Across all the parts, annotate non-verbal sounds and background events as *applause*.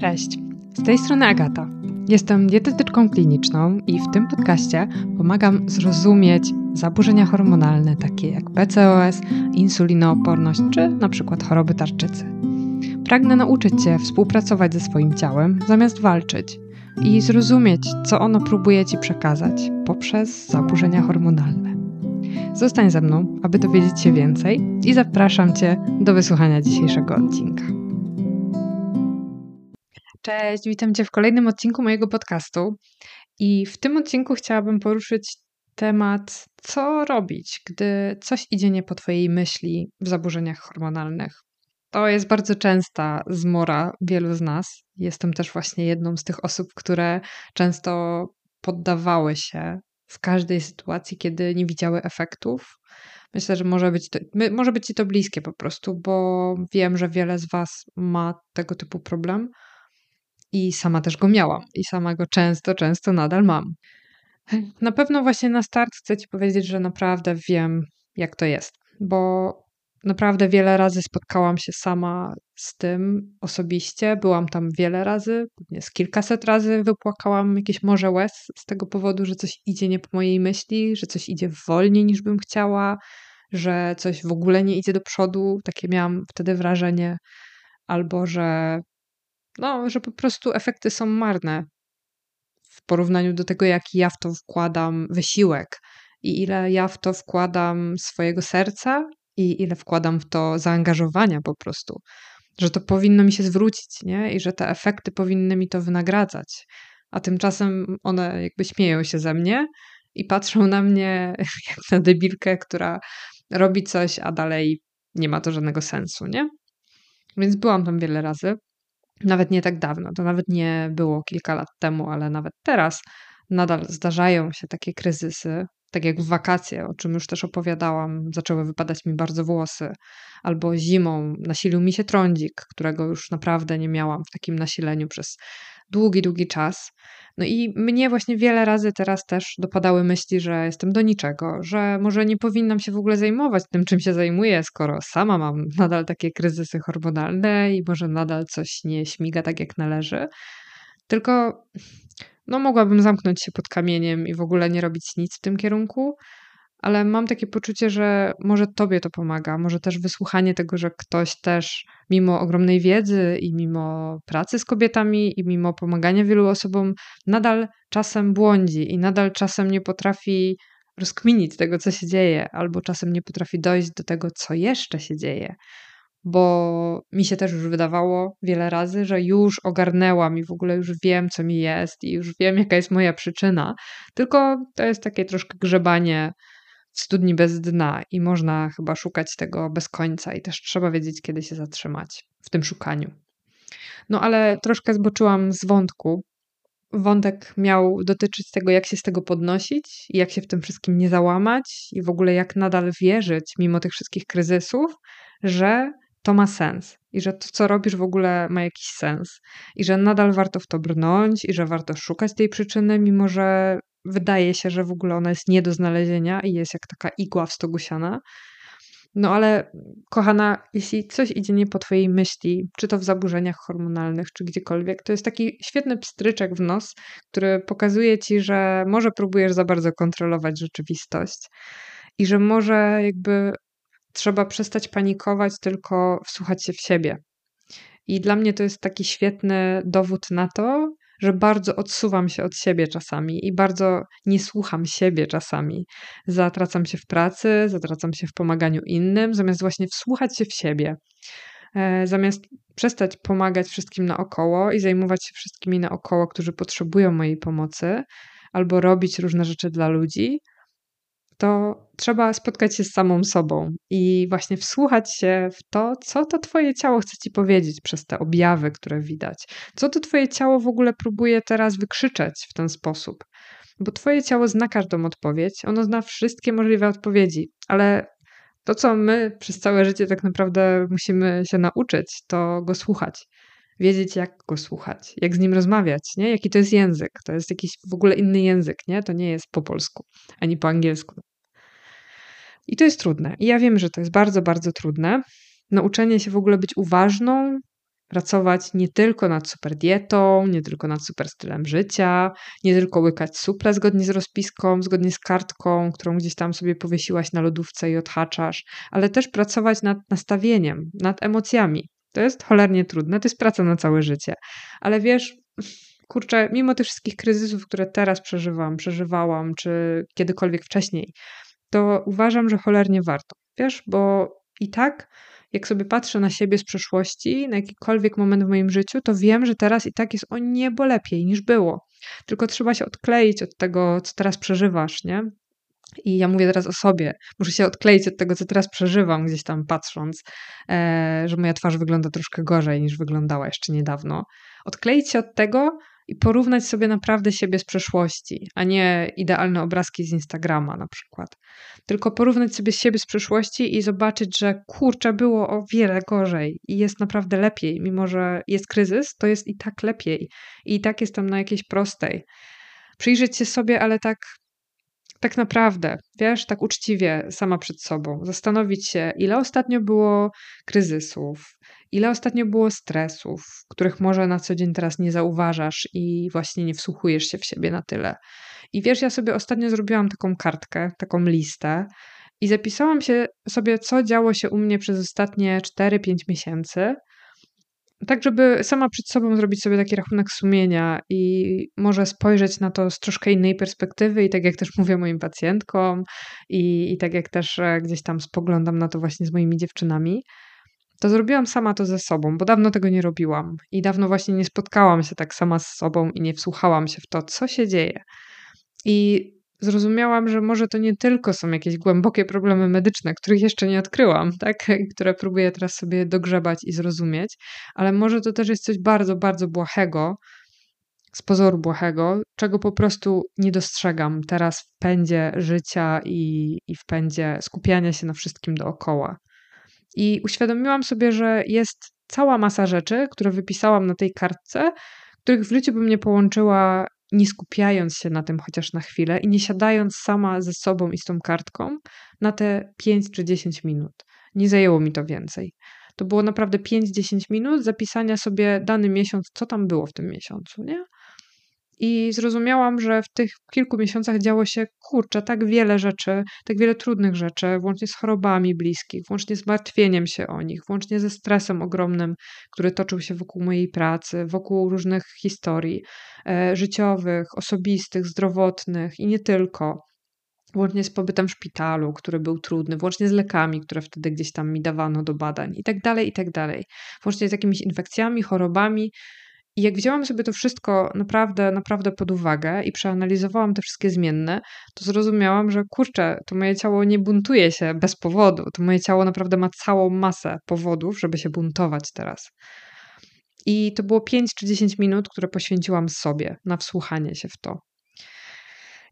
Cześć, z tej strony Agata. Jestem dietetyczką kliniczną i w tym podcaście pomagam zrozumieć zaburzenia hormonalne takie jak PCOS, insulinooporność czy na przykład choroby tarczycy. Pragnę nauczyć Cię współpracować ze swoim ciałem zamiast walczyć i zrozumieć, co ono próbuje Ci przekazać poprzez zaburzenia hormonalne. Zostań ze mną, aby dowiedzieć się więcej i zapraszam Cię do wysłuchania dzisiejszego odcinka. Cześć, witam Cię w kolejnym odcinku mojego podcastu. I w tym odcinku chciałabym poruszyć temat, co robić, gdy coś idzie nie po Twojej myśli w zaburzeniach hormonalnych. To jest bardzo częsta zmora wielu z nas. Jestem też właśnie jedną z tych osób, które często poddawały się w każdej sytuacji, kiedy nie widziały efektów. Myślę, że może być, to, może być Ci to bliskie po prostu, bo wiem, że wiele z Was ma tego typu problem i sama też go miałam i sama go często, często nadal mam. Na pewno właśnie na start chcę Ci powiedzieć, że naprawdę wiem, jak to jest, bo naprawdę wiele razy spotkałam się sama z tym osobiście. Byłam tam wiele razy, z kilkaset razy wypłakałam jakieś morze łez z tego powodu, że coś idzie nie po mojej myśli, że coś idzie wolniej niż bym chciała, że coś w ogóle nie idzie do przodu. Takie miałam wtedy wrażenie, albo że no, że po prostu efekty są marne w porównaniu do tego, jaki ja w to wkładam wysiłek i ile ja w to wkładam swojego serca i ile wkładam w to zaangażowania po prostu. Że to powinno mi się zwrócić, nie? I że te efekty powinny mi to wynagradzać. A tymczasem one jakby śmieją się ze mnie i patrzą na mnie *laughs* jak na debilkę, która robi coś, a dalej nie ma to żadnego sensu, nie? Więc byłam tam wiele razy nawet nie tak dawno, to nawet nie było kilka lat temu, ale nawet teraz nadal zdarzają się takie kryzysy, tak jak w wakacje, o czym już też opowiadałam, zaczęły wypadać mi bardzo włosy, albo zimą nasilił mi się trądzik, którego już naprawdę nie miałam w takim nasileniu przez długi, długi czas. No i mnie właśnie wiele razy teraz też dopadały myśli, że jestem do niczego, że może nie powinnam się w ogóle zajmować tym, czym się zajmuję, skoro sama mam nadal takie kryzysy hormonalne i może nadal coś nie śmiga tak jak należy. Tylko no mogłabym zamknąć się pod kamieniem i w ogóle nie robić nic w tym kierunku, ale mam takie poczucie, że może tobie to pomaga, może też wysłuchanie tego, że ktoś też mimo ogromnej wiedzy i mimo pracy z kobietami i mimo pomagania wielu osobom nadal czasem błądzi i nadal czasem nie potrafi rozkminić tego, co się dzieje, albo czasem nie potrafi dojść do tego, co jeszcze się dzieje. Bo mi się też już wydawało wiele razy, że już ogarnęłam i w ogóle już wiem, co mi jest, i już wiem, jaka jest moja przyczyna. Tylko to jest takie troszkę grzebanie studni bez dna i można chyba szukać tego bez końca i też trzeba wiedzieć, kiedy się zatrzymać w tym szukaniu. No ale troszkę zboczyłam z wątku. Wątek miał dotyczyć tego, jak się z tego podnosić i jak się w tym wszystkim nie załamać i w ogóle jak nadal wierzyć, mimo tych wszystkich kryzysów, że to ma sens i że to, co robisz, w ogóle ma jakiś sens i że nadal warto w to brnąć i że warto szukać tej przyczyny, mimo że wydaje się, że w ogóle ona jest nie do znalezienia i jest jak taka igła w stogu siana. No ale kochana, jeśli coś idzie nie po twojej myśli, czy to w zaburzeniach hormonalnych, czy gdziekolwiek, to jest taki świetny pstryczek w nos, który pokazuje ci, że może próbujesz za bardzo kontrolować rzeczywistość i że może jakby trzeba przestać panikować, tylko wsłuchać się w siebie. I dla mnie to jest taki świetny dowód na to, że bardzo odsuwam się od siebie czasami i bardzo nie słucham siebie czasami. Zatracam się w pracy, zatracam się w pomaganiu innym, zamiast właśnie wsłuchać się w siebie. E, zamiast przestać pomagać wszystkim naokoło i zajmować się wszystkimi naokoło, którzy potrzebują mojej pomocy, albo robić różne rzeczy dla ludzi, to trzeba spotkać się z samą sobą i właśnie wsłuchać się w to, co to Twoje ciało chce Ci powiedzieć przez te objawy, które widać. Co to Twoje ciało w ogóle próbuje teraz wykrzyczeć w ten sposób. Bo Twoje ciało zna każdą odpowiedź, ono zna wszystkie możliwe odpowiedzi, ale to, co my przez całe życie tak naprawdę musimy się nauczyć, to go słuchać. Wiedzieć, jak go słuchać, jak z nim rozmawiać, nie? Jaki to jest język. To jest jakiś w ogóle inny język, nie? To nie jest po polsku, ani po angielsku. I to jest trudne. I ja wiem, że to jest bardzo, bardzo trudne. Nauczenie się w ogóle być uważną pracować nie tylko nad super dietą, nie tylko nad super stylem życia, nie tylko łykać suple zgodnie z rozpiską, zgodnie z kartką, którą gdzieś tam sobie powiesiłaś na lodówce i odhaczasz, ale też pracować nad nastawieniem, nad emocjami. To jest cholernie trudne, to jest praca na całe życie. Ale wiesz, kurczę, mimo tych wszystkich kryzysów, które teraz przeżywam, przeżywałam, czy kiedykolwiek wcześniej, to uważam, że cholernie warto. Wiesz, bo i tak, jak sobie patrzę na siebie z przeszłości, na jakikolwiek moment w moim życiu, to wiem, że teraz i tak jest o niebo lepiej niż było. Tylko trzeba się odkleić od tego, co teraz przeżywasz, nie? I ja mówię teraz o sobie. Muszę się odkleić od tego, co teraz przeżywam, gdzieś tam patrząc, e, że moja twarz wygląda troszkę gorzej niż wyglądała jeszcze niedawno. Odkleić się od tego, i porównać sobie naprawdę siebie z przeszłości, a nie idealne obrazki z Instagrama na przykład. Tylko porównać sobie siebie z przeszłości i zobaczyć, że kurczę, było o wiele gorzej i jest naprawdę lepiej, mimo że jest kryzys, to jest i tak lepiej i, i tak jestem na jakiejś prostej. Przyjrzeć się sobie, ale tak tak naprawdę, wiesz, tak uczciwie sama przed sobą, zastanowić się, ile ostatnio było kryzysów, ile ostatnio było stresów, których może na co dzień teraz nie zauważasz i właśnie nie wsłuchujesz się w siebie na tyle. I wiesz, ja sobie ostatnio zrobiłam taką kartkę, taką listę i zapisałam się sobie, co działo się u mnie przez ostatnie 4-5 miesięcy tak, żeby sama przed sobą zrobić sobie taki rachunek sumienia i może spojrzeć na to z troszkę innej perspektywy i tak jak też mówię moim pacjentkom i, i tak jak też e, gdzieś tam spoglądam na to właśnie z moimi dziewczynami, to zrobiłam sama to ze sobą, bo dawno tego nie robiłam i dawno właśnie nie spotkałam się tak sama z sobą i nie wsłuchałam się w to, co się dzieje. I zrozumiałam, że może to nie tylko są jakieś głębokie problemy medyczne, których jeszcze nie odkryłam, tak? *laughs* które próbuję teraz sobie dogrzebać i zrozumieć, ale może to też jest coś bardzo, bardzo błahego, z pozoru błahego, czego po prostu nie dostrzegam teraz w pędzie życia i, i w pędzie skupiania się na wszystkim dookoła. I uświadomiłam sobie, że jest cała masa rzeczy, które wypisałam na tej kartce, których w życiu bym nie połączyła nie skupiając się na tym chociaż na chwilę i nie siadając sama ze sobą i z tą kartką na te 5 czy 10 minut. Nie zajęło mi to więcej. To było naprawdę 5-10 minut zapisania sobie dany miesiąc, co tam było w tym miesiącu, nie? I zrozumiałam, że w tych kilku miesiącach działo się, kurczę, tak wiele rzeczy, tak wiele trudnych rzeczy, włącznie z chorobami bliskich, włącznie z martwieniem się o nich, włącznie ze stresem ogromnym, który toczył się wokół mojej pracy, wokół różnych historii e, życiowych, osobistych, zdrowotnych i nie tylko. Włącznie z pobytem w szpitalu, który był trudny, włącznie z lekami, które wtedy gdzieś tam mi dawano do badań, i tak dalej, i tak dalej. Włącznie z jakimiś infekcjami, chorobami, i jak wzięłam sobie to wszystko naprawdę, naprawdę pod uwagę i przeanalizowałam te wszystkie zmienne, to zrozumiałam, że kurczę, to moje ciało nie buntuje się bez powodu. To moje ciało naprawdę ma całą masę powodów, żeby się buntować teraz. I to było 5 czy 10 minut, które poświęciłam sobie na wsłuchanie się w to.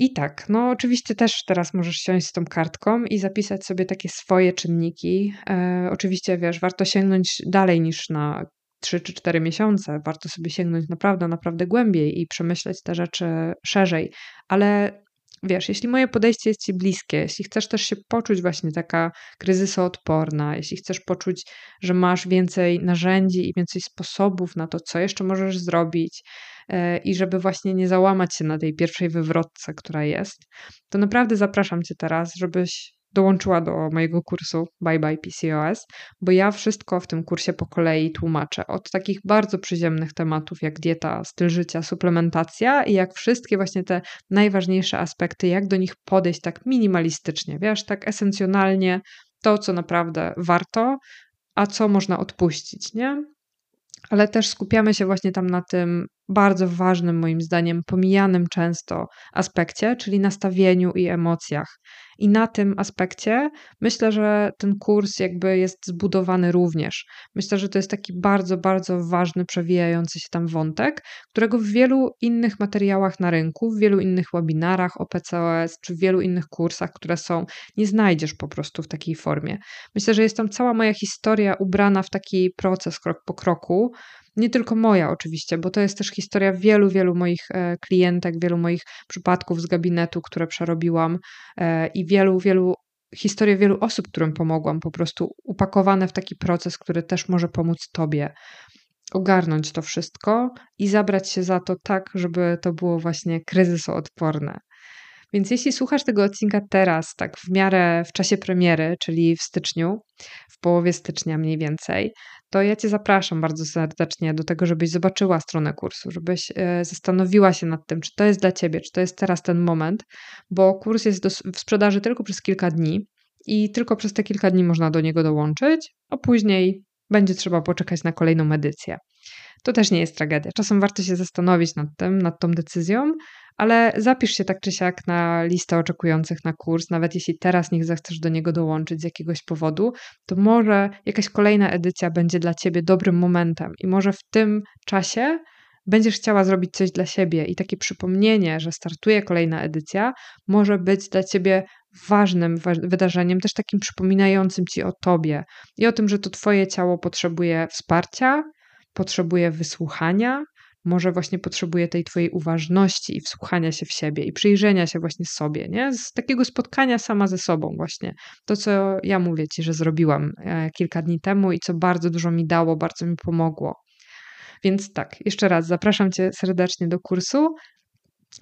I tak, no oczywiście też teraz możesz siąść z tą kartką i zapisać sobie takie swoje czynniki. E, oczywiście, wiesz, warto sięgnąć dalej niż na 3 czy 4 miesiące. Warto sobie sięgnąć naprawdę, naprawdę głębiej i przemyśleć te rzeczy szerzej. Ale wiesz, jeśli moje podejście jest ci bliskie, jeśli chcesz też się poczuć właśnie taka kryzysoodporna, jeśli chcesz poczuć, że masz więcej narzędzi i więcej sposobów na to, co jeszcze możesz zrobić e, i żeby właśnie nie załamać się na tej pierwszej wywrotce, która jest, to naprawdę zapraszam cię teraz, żebyś dołączyła do mojego kursu Bye Bye PCOS, bo ja wszystko w tym kursie po kolei tłumaczę. Od takich bardzo przyziemnych tematów jak dieta, styl życia, suplementacja i jak wszystkie właśnie te najważniejsze aspekty, jak do nich podejść tak minimalistycznie, wiesz, tak esencjonalnie, to co naprawdę warto, a co można odpuścić, nie? Ale też skupiamy się właśnie tam na tym bardzo ważnym, moim zdaniem, pomijanym często aspekcie, czyli nastawieniu i emocjach. I na tym aspekcie myślę, że ten kurs jakby jest zbudowany również. Myślę, że to jest taki bardzo, bardzo ważny, przewijający się tam wątek, którego w wielu innych materiałach na rynku, w wielu innych webinarach o PCOS czy w wielu innych kursach, które są, nie znajdziesz po prostu w takiej formie. Myślę, że jest tam cała moja historia ubrana w taki proces krok po kroku nie tylko moja oczywiście, bo to jest też historia wielu, wielu moich e, klientek, wielu moich przypadków z gabinetu, które przerobiłam e, i wielu, wielu historii wielu osób, którym pomogłam, po prostu upakowane w taki proces, który też może pomóc Tobie. ogarnąć to wszystko i zabrać się za to tak, żeby to było właśnie kryzysoodporne. Więc jeśli słuchasz tego odcinka teraz, tak w miarę w czasie premiery, czyli w styczniu, w połowie stycznia mniej więcej, to ja Cię zapraszam bardzo serdecznie do tego, żebyś zobaczyła stronę kursu, żebyś e, zastanowiła się nad tym, czy to jest dla Ciebie, czy to jest teraz ten moment, bo kurs jest do, w sprzedaży tylko przez kilka dni i tylko przez te kilka dni można do niego dołączyć, a później będzie trzeba poczekać na kolejną edycję. To też nie jest tragedia. Czasem warto się zastanowić nad tym, nad tą decyzją, ale zapisz się tak czy siak na listę oczekujących na kurs, nawet jeśli teraz nie zechcesz do niego dołączyć z jakiegoś powodu, to może jakaś kolejna edycja będzie dla ciebie dobrym momentem. I może w tym czasie będziesz chciała zrobić coś dla siebie. I takie przypomnienie, że startuje kolejna edycja, może być dla ciebie ważnym wydarzeniem, też takim przypominającym ci o tobie. I o tym, że to twoje ciało potrzebuje wsparcia, potrzebuje wysłuchania, może właśnie potrzebuje tej twojej uważności i wsłuchania się w siebie i przyjrzenia się właśnie sobie, nie? Z takiego spotkania sama ze sobą właśnie. To, co ja mówię ci, że zrobiłam e, kilka dni temu i co bardzo dużo mi dało, bardzo mi pomogło. Więc tak, jeszcze raz zapraszam cię serdecznie do kursu.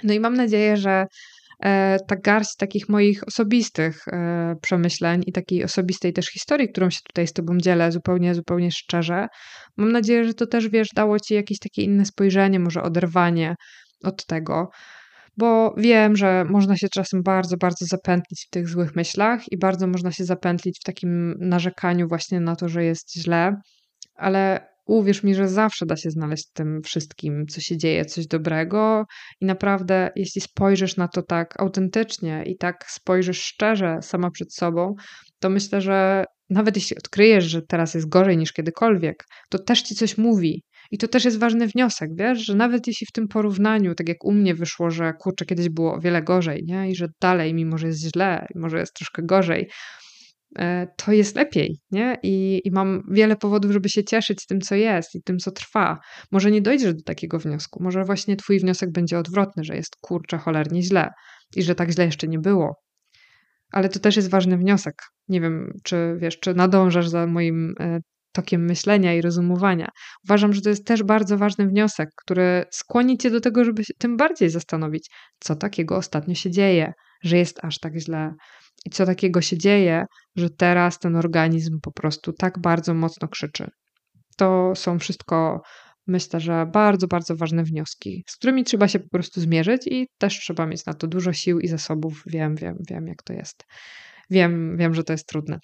No i mam nadzieję, że ta garść takich moich osobistych e, przemyśleń i takiej osobistej też historii, którą się tutaj z Tobą dzielę zupełnie, zupełnie szczerze. Mam nadzieję, że to też, wiesz, dało Ci jakieś takie inne spojrzenie, może oderwanie od tego, bo wiem, że można się czasem bardzo, bardzo zapętlić w tych złych myślach i bardzo można się zapętlić w takim narzekaniu właśnie na to, że jest źle, ale uwierz mi, że zawsze da się znaleźć w tym wszystkim, co się dzieje, coś dobrego. I naprawdę, jeśli spojrzysz na to tak autentycznie i tak spojrzysz szczerze sama przed sobą, to myślę, że nawet jeśli odkryjesz, że teraz jest gorzej niż kiedykolwiek, to też ci coś mówi. I to też jest ważny wniosek, wiesz, że nawet jeśli w tym porównaniu, tak jak u mnie wyszło, że kurczę, kiedyś było o wiele gorzej, nie? I że dalej, mimo że jest źle, może jest troszkę gorzej, to jest lepiej, nie? I, I mam wiele powodów, żeby się cieszyć tym, co jest i tym, co trwa. Może nie dojdziesz do takiego wniosku, może właśnie twój wniosek będzie odwrotny, że jest kurczę cholernie źle i że tak źle jeszcze nie było. Ale to też jest ważny wniosek. Nie wiem, czy wiesz, czy nadążasz za moim e, tokiem myślenia i rozumowania. Uważam, że to jest też bardzo ważny wniosek, który skłoni cię do tego, żeby się tym bardziej zastanowić, co takiego ostatnio się dzieje, że jest aż tak źle, i co takiego się dzieje, że teraz ten organizm po prostu tak bardzo mocno krzyczy. To są wszystko, myślę, że bardzo, bardzo ważne wnioski, z którymi trzeba się po prostu zmierzyć i też trzeba mieć na to dużo sił i zasobów. Wiem, wiem, wiem, jak to jest. Wiem, wiem, że to jest trudne.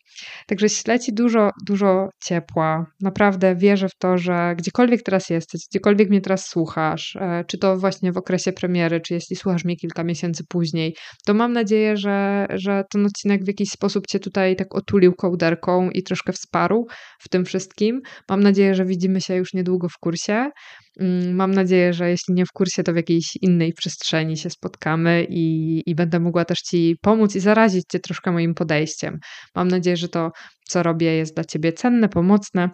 Także śledzi dużo, dużo ciepła. Naprawdę wierzę w to, że gdziekolwiek teraz jesteś, gdziekolwiek mnie teraz słuchasz, e, czy to właśnie w okresie premiery, czy jeśli słuchasz mnie kilka miesięcy później, to mam nadzieję, że, że ten odcinek w jakiś sposób cię tutaj tak otulił kołderką i troszkę wsparł w tym wszystkim. Mam nadzieję, że widzimy się już niedługo w kursie. Mm, mam nadzieję, że jeśli nie w kursie, to w jakiejś innej przestrzeni się spotkamy i, i będę mogła też Ci pomóc i zarazić Cię troszkę moim podejściem. Mam nadzieję, że to, co robię, jest dla Ciebie cenne, pomocne.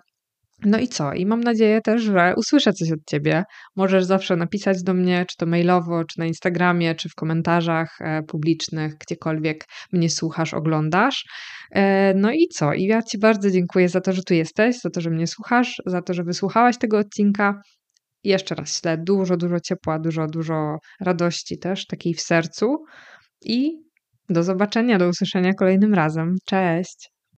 No i co? I mam nadzieję też, że usłyszę coś od ciebie. Możesz zawsze napisać do mnie, czy to mailowo, czy na Instagramie, czy w komentarzach e, publicznych, gdziekolwiek mnie słuchasz, oglądasz. E, no i co? I ja Ci bardzo dziękuję za to, że tu jesteś, za to, że mnie słuchasz, za to, że wysłuchałaś tego odcinka. Jeszcze raz ślę dużo, dużo ciepła, dużo, dużo radości też, takiej w sercu. I do zobaczenia, do usłyszenia kolejnym razem. Cześć!